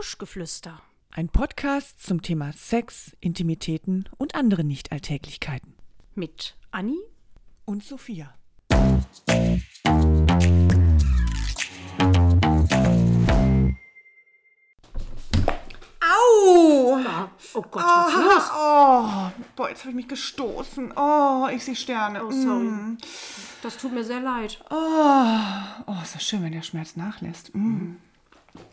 Buschgeflüster. Ein Podcast zum Thema Sex, Intimitäten und andere Nichtalltäglichkeiten. Mit Anni Und Sophia. Au! Oh Gott, was ist los? Oh, boah, jetzt habe ich mich gestoßen. Oh, ich sehe Sterne. Oh, sorry. Mm. Das tut mir sehr leid. Oh, ist das schön, wenn der Schmerz nachlässt. Mm.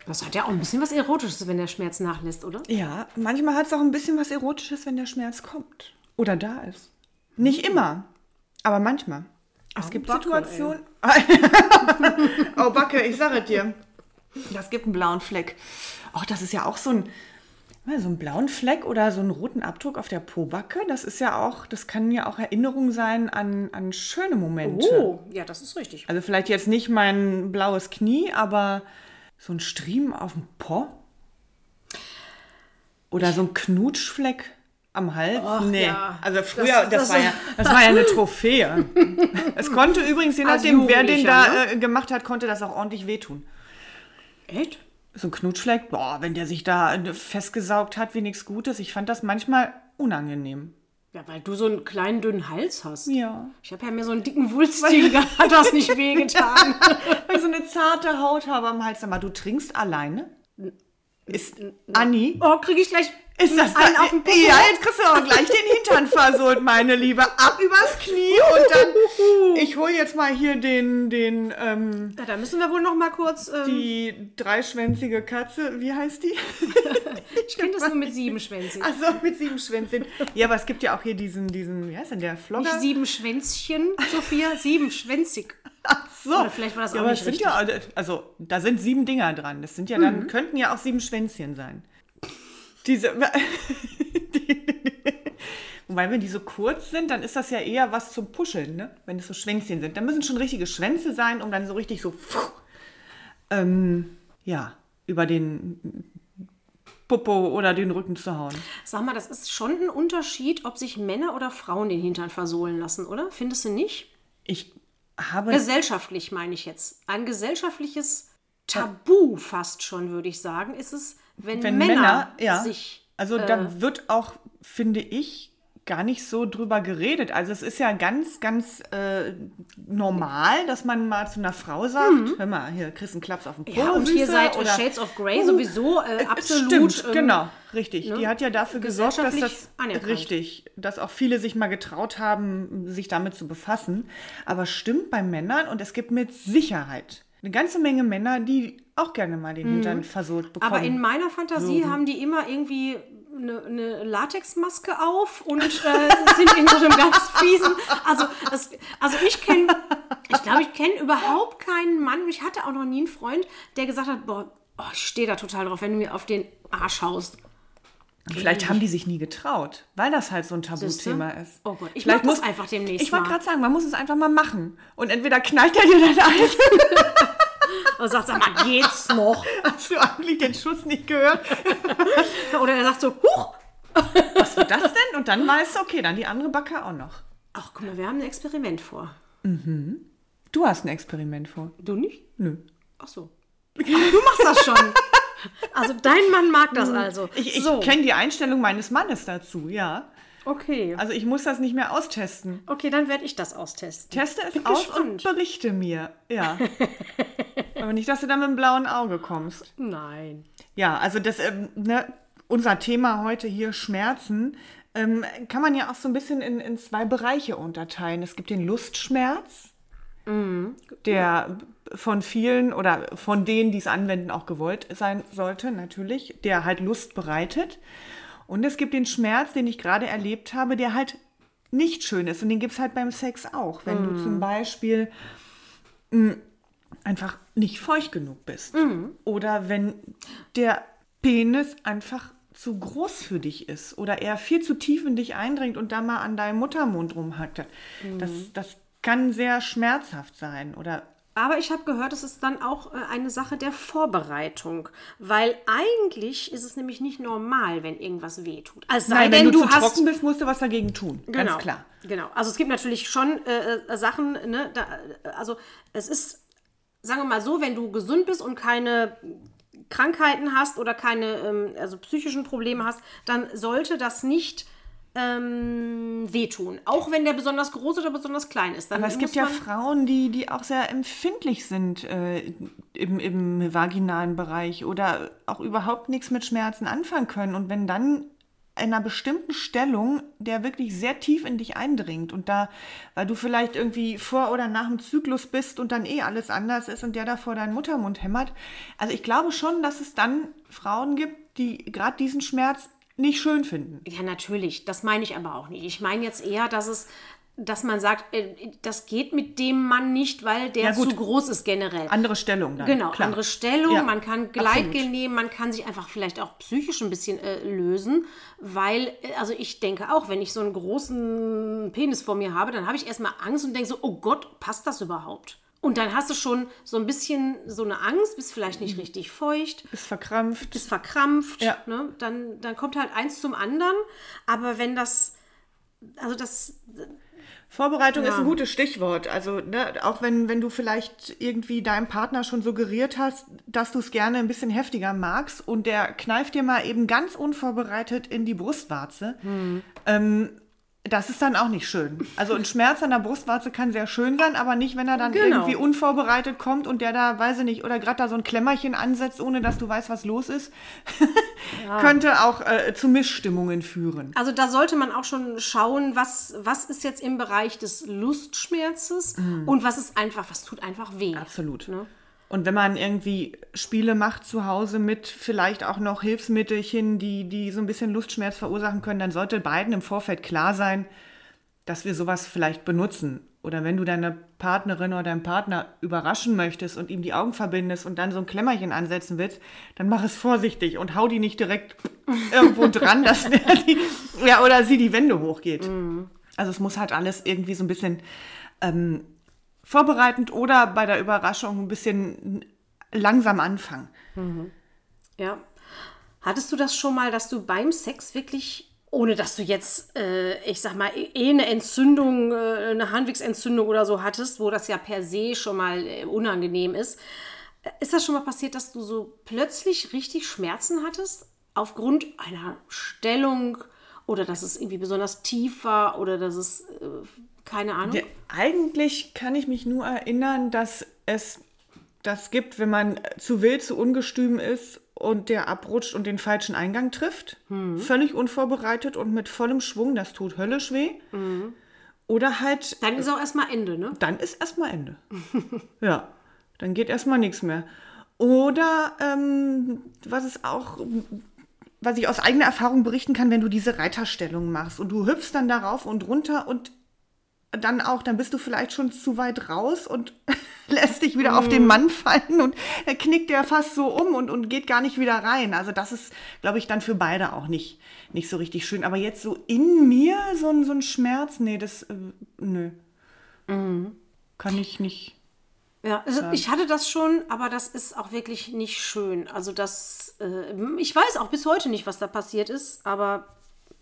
Das hat ja auch ein bisschen was Erotisches, wenn der Schmerz nachlässt, oder? Ja, manchmal hat es auch ein bisschen was Erotisches, wenn der Schmerz kommt. Oder da ist. Nicht immer, aber manchmal. Es Au, gibt Backe, Situationen. oh, Backe, ich sage dir. Das gibt einen blauen Fleck. Ach, das ist ja auch so ein, so einen blauen Fleck oder so einen roten Abdruck auf der Pobacke. Das ist ja auch, das kann ja auch Erinnerung sein an, an schöne Momente. Oh, ja, das ist richtig. Also vielleicht jetzt nicht mein blaues Knie, aber so ein Striemen auf dem Po? Oder so ein Knutschfleck am Hals? Och, nee. ja. Also früher, das, Das- das- war ja, das war ja eine Trophäe. es konnte übrigens, je Als nachdem, wer den da Jugendlicher, äh, gemacht hat, konnte das auch ordentlich wehtun. Echt? So ein Knutschfleck, boah, wenn der sich da festgesaugt hat wie nichts Gutes, ich fand das manchmal unangenehm. Ja, weil du so einen kleinen, dünnen Hals hast. Ja. Ich habe ja mehr so einen dicken Wulstigen, da hat das nicht wehgetan. Weil ich so eine zarte Haut habe am Hals. Sag mal, du trinkst alleine? Ist Anni? Oh, kriege ich gleich Ist das einen da- auf den Popo? Ja, jetzt kriegst du aber gleich den Hintern versohlt, meine Liebe. Ab übers Knie und dann. Ich hole jetzt mal hier den, den, ähm, Ja, da müssen wir wohl noch mal kurz... Ähm, die dreischwänzige Katze. Wie heißt die? ich kenne das nur mit sieben Schwänzen. Achso, mit sieben Schwänzchen. Ja, aber es gibt ja auch hier diesen, diesen, wie heißt denn der? Vlogger? Nicht sieben Schwänzchen, Sophia, siebenschwänzig. So. Oder vielleicht war das ja, auch aber nicht sind ja, also da sind sieben Dinger dran. Das sind ja dann, Mhm. könnten ja auch sieben Schwänzchen sein. Diese, die, wobei, wenn die so kurz sind, dann ist das ja eher was zum Puscheln, ne? Wenn es so Schwänzchen sind. Dann müssen schon richtige Schwänze sein, um dann so richtig so, ähm, ja, über den Popo oder den Rücken zu hauen. Sag mal, das ist schon ein Unterschied, ob sich Männer oder Frauen den Hintern versohlen lassen, oder? Findest du nicht? Ich habe Gesellschaftlich meine ich jetzt. Ein gesellschaftliches Tabu fast schon, würde ich sagen, ist es, wenn, wenn Männer, Männer, ja. sich. also äh, da wird auch, finde ich, gar nicht so drüber geredet. Also es ist ja ganz, ganz äh, normal, dass man mal zu einer Frau sagt, hör mal, hier kriegst einen Klaps auf den Po. Mhm. Ja, und hier Süße, seit oder, Shades of Grey Uh, sowieso äh, äh, absolut. Stimmt, ähm, genau, richtig. Die hat ja dafür gesorgt, dass das richtig, dass auch viele sich mal getraut haben, sich damit zu befassen. Aber stimmt bei Männern und es gibt mit Sicherheit eine ganze Menge Männer, die auch gerne mal den Hintern versohlt bekommen. Mhm. Aber in meiner Fantasie würden. haben die immer irgendwie eine, eine Latexmaske auf und äh, sind in so einem ganz fiesen. Also, das, also ich kenne, ich glaube, ich kenne überhaupt keinen Mann. Ich hatte auch noch nie einen Freund, der gesagt hat, boah, oh, ich stehe da total drauf, wenn du mir auf den Arsch haust. Vielleicht haben die sich nie getraut, weil das halt so ein Tabuthema ist. Oh Gott, ich Vielleicht das einfach demnächst Ich wollte gerade sagen, man muss es einfach mal machen. Und entweder knallt er dir dann ein, Und sagt, sag mal, geht's noch? hast du eigentlich den Schuss nicht gehört. Oder er sagt so, huch! Was war das denn? Und dann weißt du, okay, dann die andere Backe auch noch. Ach, guck mal, wir haben ein Experiment vor. Du hast ein Experiment vor. Du nicht? Nö. Ach so. Ach, du machst das schon. Also dein Mann mag das also. Ich, ich so. kenne die Einstellung meines Mannes dazu, ja. Okay. Also ich muss das nicht mehr austesten. Okay, dann werde ich das austesten. Teste es Bin aus gespannt. und berichte mir. Ja. Aber nicht, dass du dann mit dem blauen Auge kommst. Nein. Ja, also das, ähm, ne, unser Thema heute hier Schmerzen, ähm, kann man ja auch so ein bisschen in, in zwei Bereiche unterteilen. Es gibt den Lustschmerz, der von vielen oder von denen, die es anwenden, auch gewollt sein sollte, natürlich, der halt Lust bereitet. Und es gibt den Schmerz, den ich gerade erlebt habe, der halt nicht schön ist. Und den gibt es halt beim Sex auch. Wenn du zum Beispiel einfach nicht feucht genug bist. Oder wenn der Penis einfach zu groß für dich ist oder er viel zu tief in dich eindringt und da mal an deinem Muttermund rumhackt. Das, das kann sehr schmerzhaft sein. Oder Aber ich habe gehört, es ist dann auch äh, eine Sache der Vorbereitung. Weil eigentlich ist es nämlich nicht normal, wenn irgendwas wehtut. Es sei Nein, denn, wenn du, du zu hast. trocken bist, musst du was dagegen tun. Genau, Ganz klar. Genau. Also es gibt natürlich schon äh, äh, Sachen, ne, da, äh, also es ist, sagen wir mal so, wenn du gesund bist und keine Krankheiten hast oder keine ähm, also psychischen Probleme hast, dann sollte das nicht ähm, wehtun. Auch wenn der besonders groß oder besonders klein ist. Dann Aber es gibt ja Frauen, die, die auch sehr empfindlich sind äh, im, im vaginalen Bereich oder auch überhaupt nichts mit Schmerzen anfangen können. Und wenn dann einer bestimmten Stellung, der wirklich sehr tief in dich eindringt und da, weil du vielleicht irgendwie vor oder nach dem Zyklus bist und dann eh alles anders ist und der da vor deinen Muttermund hämmert. Also ich glaube schon, dass es dann Frauen gibt, die gerade diesen Schmerz nicht schön finden. Ja, natürlich. Das meine ich aber auch nicht. Ich meine jetzt eher, dass es, dass man sagt, äh, das geht mit dem Mann nicht, weil der Ja, gut. zu groß ist generell. Andere Stellung dann. Genau, klar. andere Stellung, Ja, man kann. Gleitgel nehmen, man kann sich einfach vielleicht auch psychisch ein bisschen äh, lösen, weil, äh, also ich denke auch, wenn ich so einen großen Penis vor mir habe, dann habe ich erstmal Angst und denke so, oh Gott, passt das überhaupt? Und dann hast du schon so ein bisschen so eine Angst, bist vielleicht nicht richtig feucht, Ist verkrampft. bist verkrampft, Ja. ne? dann, dann kommt halt eins zum anderen. Aber wenn das, also das, Vorbereitung Ja. ist ein gutes Stichwort. Also, ne, auch wenn, wenn du vielleicht irgendwie deinem Partner schon suggeriert hast, dass du es gerne ein bisschen heftiger magst und der kneift dir mal eben ganz unvorbereitet in die Brustwarze, ähm, das ist dann auch nicht schön. Also ein Schmerz an der Brustwarze kann sehr schön sein, aber nicht, wenn er dann Genau. irgendwie unvorbereitet kommt und der da, weiß ich nicht, oder gerade da so ein Klemmerchen ansetzt, ohne dass du weißt, was los ist, könnte auch äh, zu Missstimmungen führen. Also da sollte man auch schon schauen, was, was ist jetzt im Bereich des Lustschmerzes und was ist einfach, was tut einfach weh. Mhm. Absolut. Ne? Und wenn man irgendwie Spiele macht zu Hause mit vielleicht auch noch Hilfsmittelchen, die, die so ein bisschen Lustschmerz verursachen können, dann sollte beiden im Vorfeld klar sein, dass wir sowas vielleicht benutzen. Oder wenn du deine Partnerin oder deinen Partner überraschen möchtest und ihm die Augen verbindest und dann so ein Klemmerchen ansetzen willst, dann mach es vorsichtig und hau die nicht direkt irgendwo dran, dass die, ja, oder sie die Wände hochgeht. Also es muss halt alles irgendwie so ein bisschen ähm, vorbereitend oder bei der Überraschung ein bisschen langsam anfangen. Ja. Hattest du das schon mal, dass du beim Sex wirklich, ohne dass du jetzt, äh, ich sag mal, eh eine Entzündung, äh, eine Harnwegsentzündung oder so hattest, wo das ja per se schon mal äh, unangenehm ist, äh, ist das schon mal passiert, dass du so plötzlich richtig Schmerzen hattest? Aufgrund einer Stellung oder dass es irgendwie besonders tief war oder dass es, äh, keine Ahnung. Ja, eigentlich kann ich mich nur erinnern, dass es das gibt, wenn man zu wild, zu ungestüm ist und der abrutscht und den falschen Eingang trifft. Völlig unvorbereitet und mit vollem Schwung, das tut höllisch weh. Oder halt Dann ist auch erstmal Ende, ne? dann ist erstmal Ende. ja, dann geht erstmal nichts mehr. Oder ähm, was es auch, was ich aus eigener Erfahrung berichten kann, wenn du diese Reiterstellung machst und du hüpfst dann darauf und runter und dann auch, dann bist du vielleicht schon zu weit raus und lässt dich wieder auf den Mann fallen und er knickt der fast so um und, und geht gar nicht wieder rein. Also das ist, glaube ich, dann für beide auch nicht, nicht so richtig schön. Aber jetzt so in mir so ein, so ein Schmerz, nee, das, äh, nö. Kann ich nicht. Ja, also ich hatte das schon, aber das ist auch wirklich nicht schön. Also das, äh, ich weiß auch bis heute nicht, was da passiert ist, aber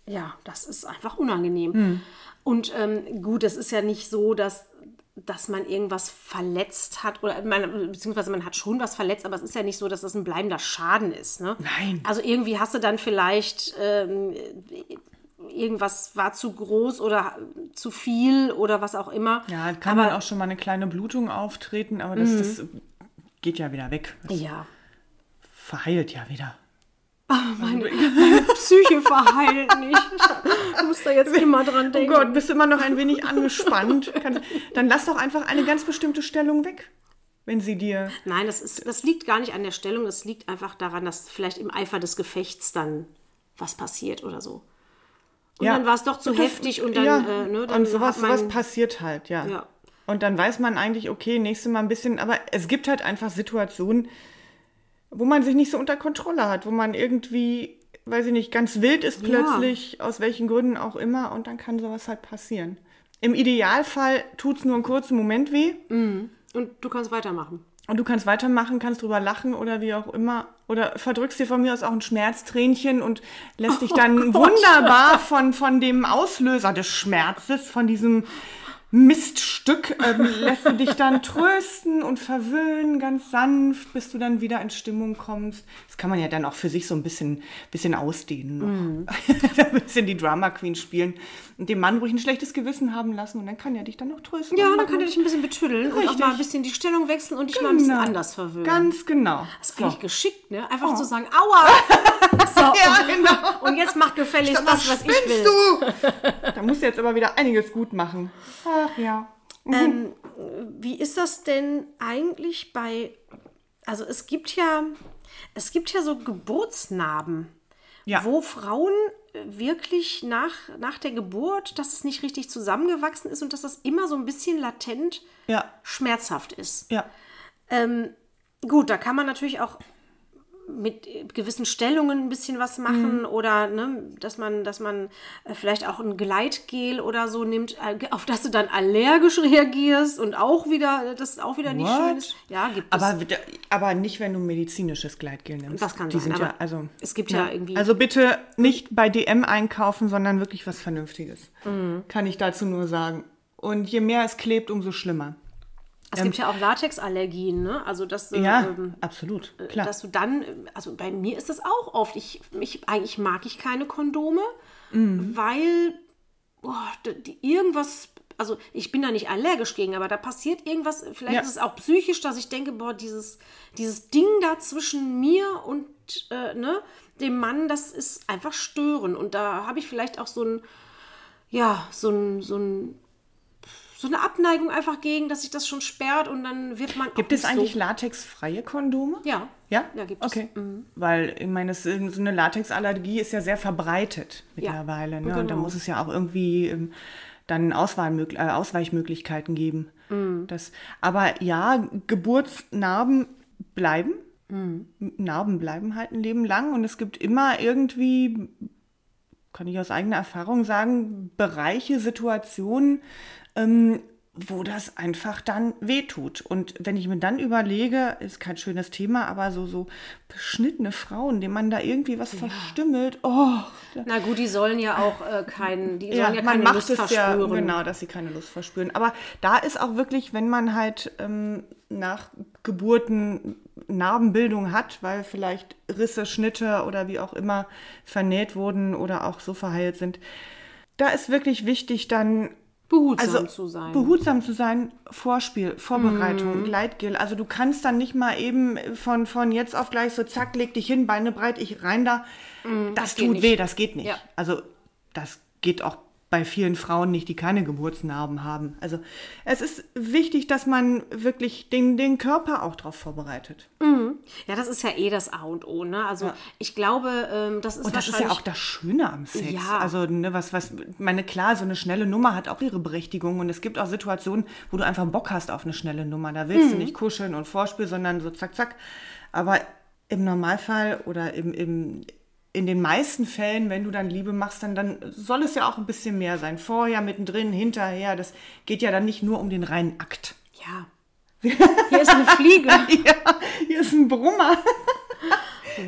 ja, das ist einfach unangenehm. Und ähm, gut, es ist ja nicht so, dass, dass man irgendwas verletzt hat oder man, beziehungsweise man hat schon was verletzt, aber es ist ja nicht so, dass das ein bleibender Schaden ist. Ne? Nein. Also irgendwie hast du dann vielleicht ähm, irgendwas war zu groß oder zu viel oder was auch immer. Ja, kann man auch schon mal eine kleine Blutung auftreten, aber das, das geht ja wieder weg. Das Ja. verheilt ja wieder. Meine, meine Psyche verheilt nicht. Ich muss da jetzt immer dran Oh denken. Gott, bist du immer noch ein wenig angespannt? Dann lass doch einfach eine ganz bestimmte Stellung weg, wenn sie dir. Nein, das, ist, das liegt gar nicht an der Stellung. Das liegt einfach daran, dass vielleicht im Eifer des Gefechts dann was passiert oder so. Und Ja. dann war es doch zu Und das- heftig und dann, ja, äh, ne, dann und sowas, man, sowas passiert halt, ja. Ja. Und dann weiß man eigentlich, okay, nächstes Mal ein bisschen, aber es gibt halt einfach Situationen, wo man sich nicht so unter Kontrolle hat, wo man irgendwie, weiß ich nicht, ganz wild ist Ja. plötzlich, aus welchen Gründen auch immer, und dann kann sowas halt passieren. Im Idealfall tut es nur einen kurzen Moment weh und du kannst weitermachen. und du kannst weitermachen, kannst drüber lachen oder wie auch immer. Oder verdrückst dir von mir aus auch ein Schmerztränchen und lässt dich dann Oh wunderbar von, von dem Auslöser des Schmerzes, von diesem Miststück ähm, lässt du dich dann trösten und verwöhnen, ganz sanft, bis du dann wieder in Stimmung kommst. Das kann man ja dann auch für sich so ein bisschen, bisschen ausdehnen. Mhm. ein bisschen die Drama Queen spielen und dem Mann ruhig ein schlechtes Gewissen haben lassen und dann kann er dich dann noch trösten. Ja, und dann kann er dich ein bisschen betüddeln und auch Richtig. mal ein bisschen die Stellung wechseln und dich mal ein bisschen Genau. anders verwöhnen. Ganz genau. das ist eigentlich geschickt, ne? Einfach zu sagen, aua! So, Ja, und, genau. und jetzt mach gefälligst das, was ich will. du? Da musst du jetzt aber wieder einiges gut machen. Ach ja. Ähm, wie ist das denn eigentlich bei, also es gibt ja, es gibt ja so Geburtsnarben, Ja. wo Frauen äh, wirklich nach, nach der Geburt, dass es nicht richtig zusammengewachsen ist und dass das immer so ein bisschen latent Ja, schmerzhaft ist. ja. Ähm, gut, da kann man natürlich auch mit äh, gewissen Stellungen ein bisschen was machen oder ne, dass man, dass man äh, vielleicht auch ein Gleitgel oder so nimmt, äh, auf das du dann allergisch reagierst und auch wieder, das ist auch wieder nicht What? schön ist. Ja, gibt es. Aber, aber nicht, wenn du medizinisches Gleitgel nimmst. Das kann Die sein, sind ja, aber also, es gibt ja irgendwie- Also bitte nicht bei DM einkaufen, sondern wirklich was Vernünftiges. Mhm. Kann ich dazu nur sagen. Und je mehr es klebt, umso schlimmer. Es gibt ja auch Latexallergien, ne? Also dass du, Ja, ähm, absolut. Klar. dass du dann, also bei mir ist das auch oft, ich, ich eigentlich mag ich keine Kondome, Mhm. weil d- die, irgendwas, also ich bin da nicht allergisch gegen, aber da passiert irgendwas, vielleicht Ja. ist es auch psychisch, dass ich denke, boah, dieses, dieses Ding da zwischen mir und äh, ne, dem Mann, das ist einfach stören. Und da habe ich vielleicht auch so ein, ja, so ein, so ein so eine Abneigung einfach gegen, dass sich das schon sperrt und dann wird man. Gibt es eigentlich So, latexfreie Kondome? ja. Ja? Ja, gibt es. Okay. Weil, ich meine, ist- so eine Latexallergie ist ja sehr verbreitet mittlerweile. Ne? Und da genau. muss es ja auch irgendwie ähm, dann Auswahlmöglich äh, Ausweichmöglichkeiten geben. Mhm. Das, aber ja, Geburtsnarben bleiben. Mhm. Narben bleiben halt ein Leben lang. Und es gibt immer irgendwie, kann ich aus eigener Erfahrung sagen, Bereiche, Situationen, ähm, wo das einfach dann wehtut. Und wenn ich mir dann überlege, ist kein schönes Thema, aber so, so beschnittene Frauen, denen man da irgendwie was verstümmelt, oh, Na gut, die sollen ja auch äh, keinen, die sollen ja, ja, man keine macht Lust es ja, verspüren. genau, dass sie keine Lust verspüren. Aber da ist auch wirklich, wenn man halt ähm, nach Geburten Narbenbildung hat, weil vielleicht Risse, Schnitte oder wie auch immer vernäht wurden oder auch so verheilt sind, da ist wirklich wichtig, dann Behutsam also zu sein. behutsam zu sein, Vorspiel, Vorbereitung, Mhm. Gleitgel. Also du kannst dann nicht mal eben von, von jetzt auf gleich so zack, leg dich hin, Beine breit, ich rein da. das Mhm, geht tut weh, das geht nicht. Ja. Also das geht auch bei vielen Frauen nicht, die keine Geburtsnarben haben. Also es ist wichtig, dass man wirklich den, den Körper auch darauf vorbereitet. ja, das ist ja eh das A und O, ne? Also ich glaube, ähm, das ist Und das ist ja auch das Schöne am Sex. Ja. Also, ne, was, was, meine, klar, so eine schnelle Nummer hat auch ihre Berechtigung. Und es gibt auch Situationen, wo du einfach Bock hast auf eine schnelle Nummer. Da willst Mhm. du nicht kuscheln und Vorspiel, sondern so zack, zack. Aber im Normalfall oder im, im, in den meisten Fällen, wenn du dann Liebe machst, dann, dann soll es ja auch ein bisschen mehr sein. Vorher, mittendrin, hinterher. Das geht ja dann nicht nur um den reinen Akt. ja. Hier ist eine Fliege. Ja, hier ist ein Brummer.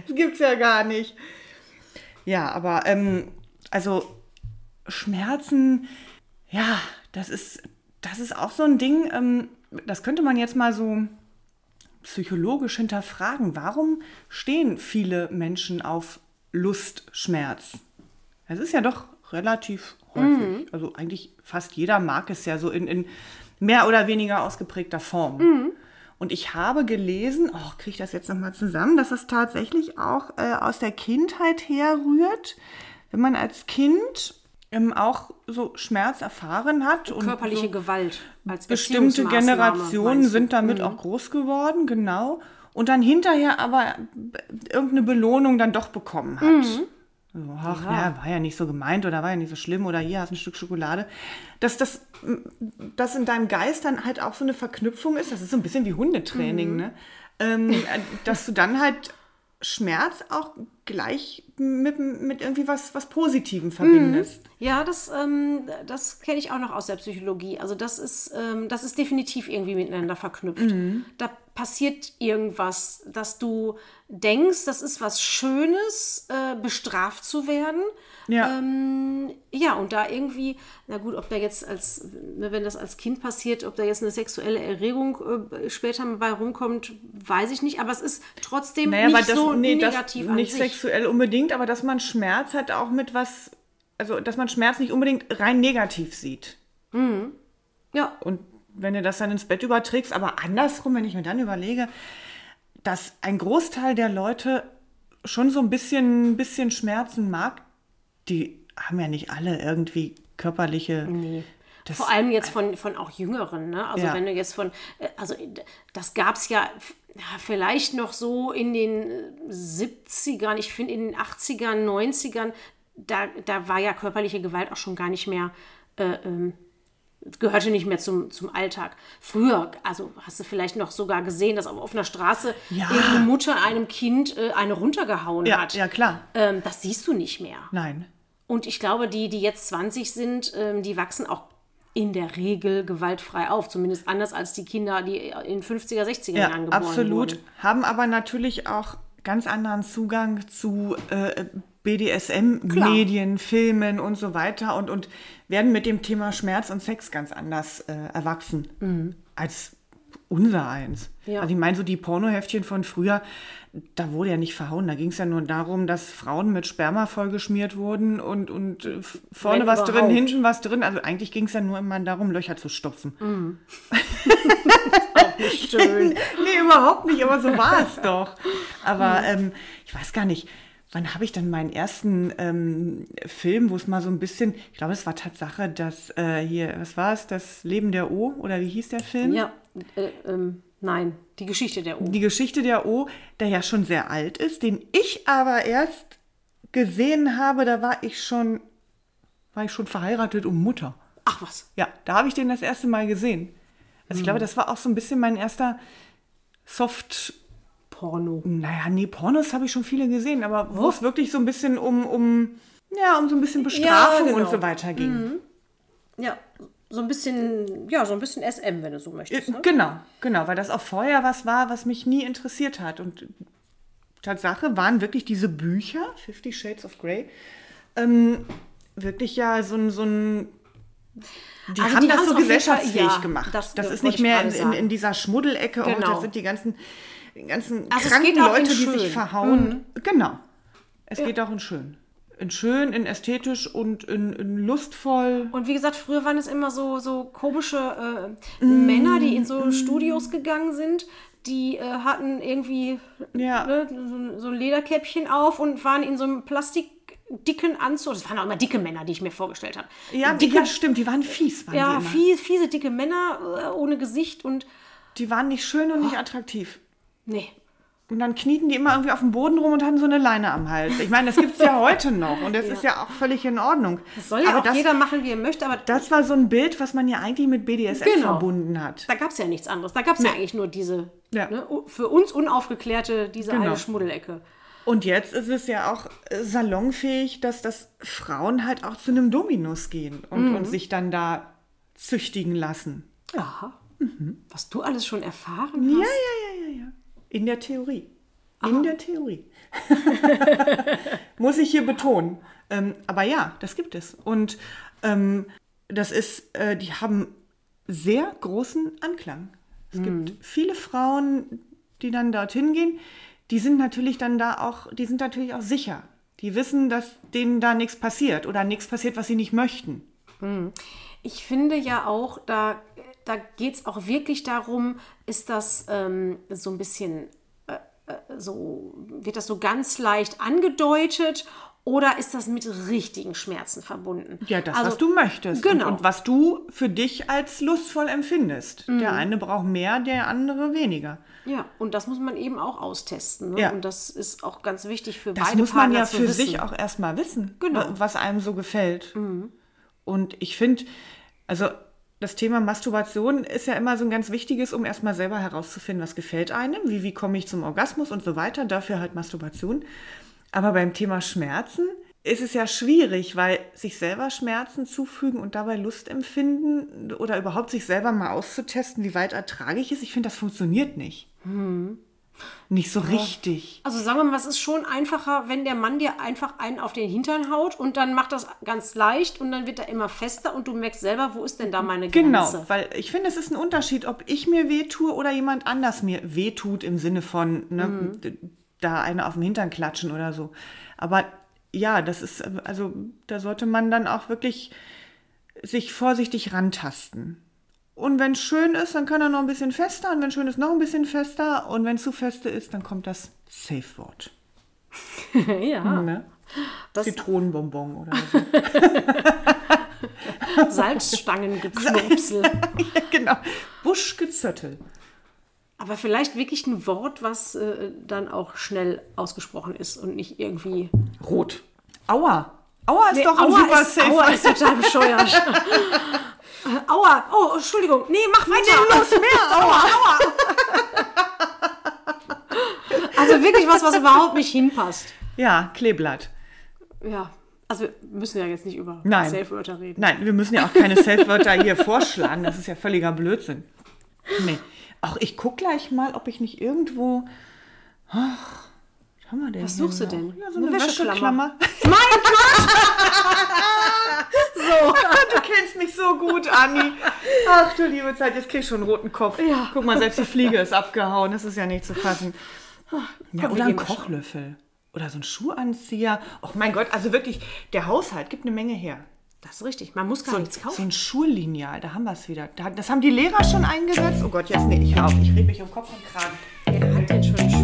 Das gibt's ja gar nicht. Ja, aber ähm, also Schmerzen, ja, das ist, das ist auch so ein Ding, ähm, das könnte man jetzt mal so psychologisch hinterfragen. Warum stehen viele Menschen auf Lustschmerz? Es ist ja doch relativ häufig. Also eigentlich fast jeder mag es ja so in, in mehr oder weniger ausgeprägter Form. Und ich habe gelesen, oh, kriege ich das jetzt nochmal zusammen, dass das tatsächlich auch äh, aus der Kindheit herrührt, wenn man als Kind ähm, auch so Schmerz erfahren hat und Körperliche so Gewalt als bestimmte Generationen sind damit auch groß geworden, genau. Und dann hinterher aber irgendeine Belohnung dann doch bekommen hat. So, ach, ja. war ja nicht so gemeint oder war ja nicht so schlimm oder hier hast du ein Stück Schokolade. Dass das dass in deinem Geist dann halt auch so eine Verknüpfung ist, das ist so ein bisschen wie Hundetraining, ne? Ähm, äh, dass du dann halt Schmerz auch gleich mit, mit irgendwie was, was Positivem verbindest. Ja, das, ähm, das kenne ich auch noch aus der Psychologie. Also das ist, ähm, das ist definitiv irgendwie miteinander verknüpft. Da passiert irgendwas, dass du denkst, das ist was Schönes, äh, bestraft zu werden. Ja. Ähm, ja, und da irgendwie, na gut, ob da jetzt als, ne, wenn das als Kind passiert, ob da jetzt eine sexuelle Erregung äh, später mal bei rumkommt, weiß ich nicht. Aber es ist trotzdem Naja, nicht das, so nee, negativ das an nicht sich. sexuell unbedingt, aber dass man Schmerz hat auch mit was, also dass man Schmerz nicht unbedingt rein negativ sieht. Ja, Und wenn du das dann ins Bett überträgst, aber andersrum, wenn ich mir dann überlege, dass ein Großteil der Leute schon so ein bisschen, bisschen Schmerzen mag, die haben ja nicht alle irgendwie körperliche. Nee. Das- Vor allem jetzt von, von auch Jüngeren, ne? Also Ja. wenn du jetzt von, äh, also das gab es ja, vielleicht noch so in den äh, 70ern, ich finde in den 80ern, 90ern, da, da war ja körperliche Gewalt auch schon gar nicht mehr, äh, ähm, gehörte nicht mehr zum, zum Alltag. Früher, also hast du vielleicht noch sogar gesehen, dass auf offener Straße Ja. irgendeine Mutter einem Kind äh, eine runtergehauen Ja, hat. ja, klar. Ähm, das siehst du nicht mehr. Nein. Und ich glaube, die, die jetzt 20 sind, ähm, die wachsen auch in der Regel gewaltfrei auf. Zumindest anders als die Kinder, die in 50er, 60er Ja, Jahren geboren absolut. wurden. Haben aber natürlich auch ganz anderen Zugang zu äh, BDSM-Medien, Filmen und so weiter und, und werden mit dem Thema Schmerz und Sex ganz anders äh, erwachsen als unser eins. Ja. Also ich meine, so die Pornoheftchen von früher, da wurde ja nicht verhauen. Da ging es ja nur darum, dass Frauen mit Sperma vollgeschmiert wurden und, und äh, vorne Wenn was drin, überhaupt. hinten was drin. Also eigentlich ging es ja nur immer darum, Löcher zu stopfen. Nicht schön. Nee, überhaupt nicht, aber so war es doch. Aber ähm, ich weiß gar nicht, wann habe ich dann meinen ersten ähm, Film, wo es mal so ein bisschen, ich glaube, es war Tatsache, dass äh, hier, was war es, das Leben der O oder wie hieß der Film? ja, äh, ähm, nein, die Geschichte der O. Die Geschichte der O, der ja schon sehr alt ist, den ich aber erst gesehen habe, da war ich schon, war ich schon verheiratet und Mutter. Ach was. Ja, da habe ich den das erste Mal gesehen. Also ich glaube, das war auch so ein bisschen mein erster Soft- Porno. Naja, nee, Pornos habe ich schon viele gesehen, aber wo es wirklich so ein bisschen um, um, ja, um so ein bisschen Bestrafung genau. und so weiter ging. Ja, so ein bisschen, ja, so ein bisschen SM, wenn du so möchtest. Ne? Genau, genau, weil das auch vorher was war, was mich nie interessiert hat. Und Tatsache waren wirklich diese Bücher, Fifty Shades of Grey, ähm, wirklich ja so ein, so ein die Also haben die das so Fall- gesellschaftsfähig ja, gemacht. das Das, ist nicht ich mehr in, in, in dieser Schmuddelecke, oh, Genau. das sind die ganzen, die ganzen Also kranken Leute, die sich verhauen. Genau. Es geht auch in schön. In schön, in ästhetisch und in, in lustvoll. Und wie gesagt, früher waren es immer so, so komische äh, Männer, die in so Studios gegangen sind. Die äh, hatten irgendwie Ja. ne, so, so ein Lederkäppchen auf und waren in so einem plastikdicken Anzug. Das waren auch immer dicke Männer, die ich mir vorgestellt habe. Ja, die, dicke, ja, stimmt, die waren fies, waren ja fies, fiese, dicke Männer äh, ohne Gesicht und Die waren nicht schön und nicht Oh. attraktiv. Nee. Und dann knieten die immer irgendwie auf dem Boden rum und hatten so eine Leine am Hals. Ich meine, das gibt es ja heute noch und das ist ja auch völlig in Ordnung. Das soll ja aber auch das, jeder machen, wie er möchte, aber das war so ein Bild, was man ja eigentlich mit BDSM Genau. verbunden hat. da gab es ja nichts anderes. Da gab es ja eigentlich nur diese, Ja. ne, für uns unaufgeklärte, diese Genau. eine Schmuddelecke. Und jetzt ist es ja auch äh, salonfähig, dass das Frauen halt auch zu einem Dominus gehen und, Mhm. und sich dann da züchtigen lassen. Aha. Was du alles schon erfahren Ja, hast. ja, ja, ja, ja. In der Theorie. In der Theorie. Muss ich hier betonen. Ähm, aber ja, das gibt es. Und ähm, das ist, äh, die haben sehr großen Anklang. Es gibt viele Frauen, die dann dorthin gehen, die sind natürlich dann da auch, die sind natürlich auch sicher. Die wissen, dass denen da nichts passiert oder nichts passiert, was sie nicht möchten. Ich finde ja auch, da, da geht es auch wirklich darum, ist das ähm, so ein bisschen, äh, äh, so, wird das so ganz leicht angedeutet oder ist das mit richtigen Schmerzen verbunden? Ja, das, Also, was du möchtest. Genau. Mhm. Und, und was du für dich als lustvoll empfindest. Der eine braucht mehr, der andere weniger. Ja, und das muss man eben auch austesten. Ne? Ja. Und das ist auch ganz wichtig für Das beide muss man Partner ja für sich auch erstmal wissen, Genau. wa- was einem so gefällt. Und ich finde, also das Thema Masturbation ist ja immer so ein ganz wichtiges, um erstmal selber herauszufinden, was gefällt einem, wie, wie komme ich zum Orgasmus und so weiter. Dafür halt Masturbation. Aber beim Thema Schmerzen ist es ja schwierig, weil sich selber Schmerzen zufügen und dabei Lust empfinden oder überhaupt sich selber mal auszutesten, wie weit ertrage ich es, ich finde, das funktioniert nicht. Nicht so richtig. Also sagen wir mal, es ist schon einfacher, wenn der Mann dir einfach einen auf den Hintern haut und dann macht das ganz leicht und dann wird er immer fester und du merkst selber, wo ist denn da meine Grenze? Genau, weil ich finde, es ist ein Unterschied, ob ich mir wehtue oder jemand anders mir wehtut im Sinne von ne, d- da eine auf den Hintern klatschen oder so. Aber ja, das ist, also da sollte man dann auch wirklich sich vorsichtig rantasten. Und wenn es schön ist, dann kann er noch ein bisschen fester und wenn schön ist, noch ein bisschen fester und wenn zu feste ist, dann kommt das Safe-Wort. ja, Ne? das Zitronenbonbon oder so. Salzstangengeknupsel. ja, genau. Buschgezöttel. Aber vielleicht wirklich ein Wort, was äh, dann auch schnell ausgesprochen ist und nicht irgendwie. Rot. Aua. Aua ist Nee, doch ein Aua super ist, Safe. Aua ist total bescheuert. Aua, oh, Entschuldigung. Nee, mach weiter. los, mehr. Aua, aua. Also wirklich was, was überhaupt nicht hinpasst. Ja, Kleeblatt. Ja, also wir müssen ja jetzt nicht über Nein. Safe-Wörter reden. Nein, wir müssen ja auch keine Safe-Wörter hier vorschlagen. Das ist ja völliger Blödsinn. Nee. Auch ich guck gleich mal, ob ich nicht irgendwo. Ach, haben wir denn Was suchst du denn? Ja, so Eine eine, Wäscheklammer. Wäscheklammer. so. Du kennst mich so gut, Anni. Ach du liebe Zeit, jetzt krieg ich schon einen roten Kopf. Ja. Guck mal, selbst die Fliege ist abgehauen. Das ist ja nicht zu fassen. Ja, oder ein. Kochlöffel. Oder so ein Schuhanzieher. Oh mein Gott, also wirklich, der Haushalt gibt eine Menge her. Das ist richtig. Man muss gar So, nichts so kaufen. ein Schullineal, da haben wir es wieder. Da, das haben die Lehrer schon eingesetzt. Oh Gott, jetzt nee, ich hör auf. Ich rede mich um Kopf und Kragen.